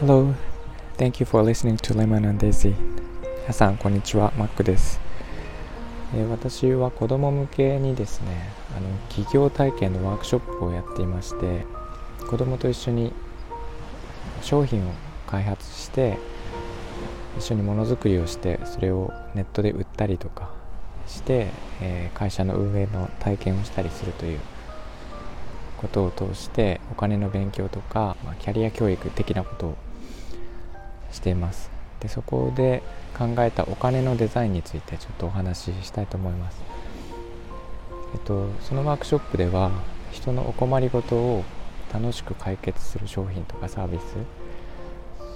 Hello, thank you for listening to Lemon and Daisy. 皆さん、こんにちは、マックです。えー、私は子供向けにですね、あの企業体験のワークショップをやっていまして、子供と一緒に商品を開発して、一緒にものづくりをして、それをネットで売ったりとかして、えー、会社の運営の体験をしたりするということを通してお金の勉強とか、まあ、キャリア教育的なことをしています。でそこで考えたお金のデザインについてちょっとお話ししたいと思います、えっと、そのワークショップでは人のお困りごとを楽しく解決する商品とかサービス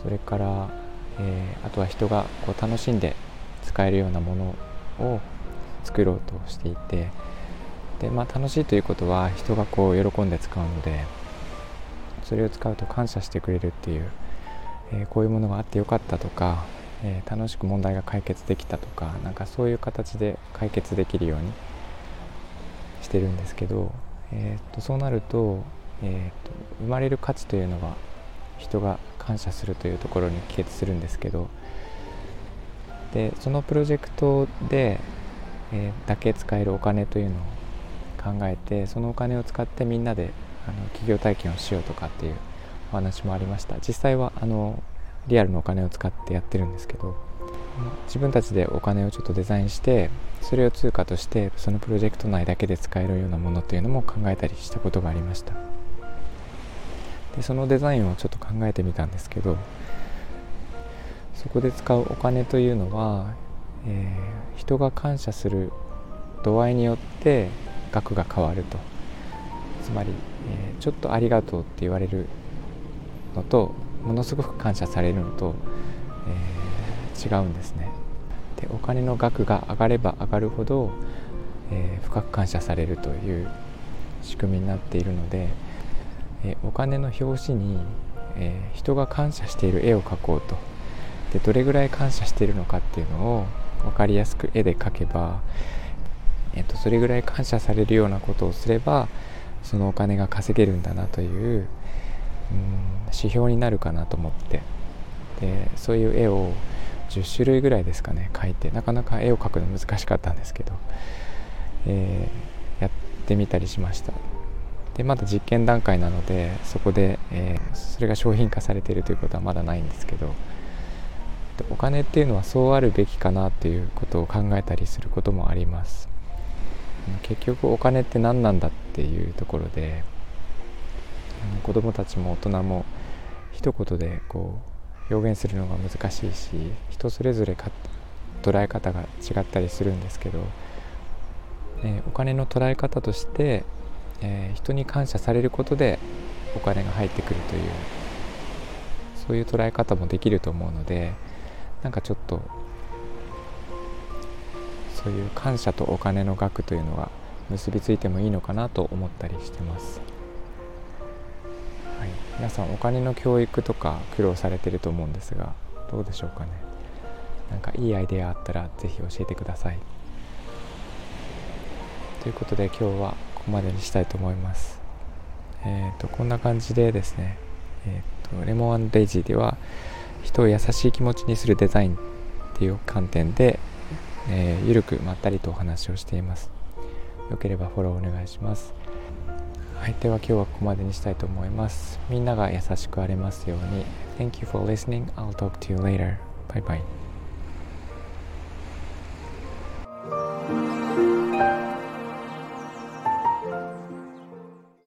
それから、えー、あとは人がこう楽しんで使えるようなものを作ろうとしていてで、まあ、楽しいということは人がこう喜んで使うのでそれを使うと感謝してくれるっていうえー、こういうものがあってよかったとか、えー、楽しく問題が解決できたとかなんかそういう形で解決できるようにしてるんですけど、えー、とそうなると,、えー、と生まれる価値というのは人が感謝するというところに帰結するんですけどでそのプロジェクトで、えー、だけ使えるお金というのを考えてそのお金を使ってみんなであの企業体験をしようとかっていうお話もありました。実際はあのリアルのお金を使ってやってるんですけど自分たちでお金をちょっとデザインしてそれを通貨としてそのプロジェクト内だけで使えるようなものっていうのも考えたりしたことがありました。でそのデザインをちょっと考えてみたんですけどそこで使うお金というのは、えー、人が感謝する度合いによって額が変わると。つまり、えー、ちょっとありがとうって言われるのとものすごく感謝されるのと、えー、違うんですね。でお金の額が上がれば上がるほど、えー、深く感謝されるという仕組みになっているので、え、お金の表紙に、え人が感謝している絵を描こうと。でどれぐらい感謝しているのかっていうのを分かりやすく絵で描けば、えーとそれぐらい感謝されるようなことをすればそのお金が稼げるんだなといううん指標になるかなと思って。でそういう絵を10種類ぐらいですかね描いてなかなか絵を描くの難しかったんですけど、えー、やってみたりしました。でまだ実験段階なのでそこで、えー、それが商品化されているということはまだないんですけどお金っていうのはそうあるべきかなっていうことを考えたりすることもあります。結局お金って何なんだっていうところで子どもたちも大人も一言でこう表現するのが難しいし人それぞれ捉え方が違ったりするんですけど、え、お金の捉え方として、え、人に感謝されることでお金が入ってくるというそういう捉え方もできると思うのでなんかちょっとそういう感謝とお金の額というのが結びついてもいいのかなと思ったりしてます。はい。皆さんお金の教育とか苦労されてると思うんですがどうでしょうかね。なんかいいアイデアあったら是非教えてください。ということで今日はここまでにしたいと思います。えっ、ー、とこんな感じでですねえっ、ー、とレモンデイジーでは人を優しい気持ちにするデザインっていう観点で、えー、ゆるくまったりとお話をしていますよければフォローお願いしますはい、では今日はここまでにしたいと思います。みんなが優しくありますように。Thank you for listening. I'll talk to you later. Bye bye.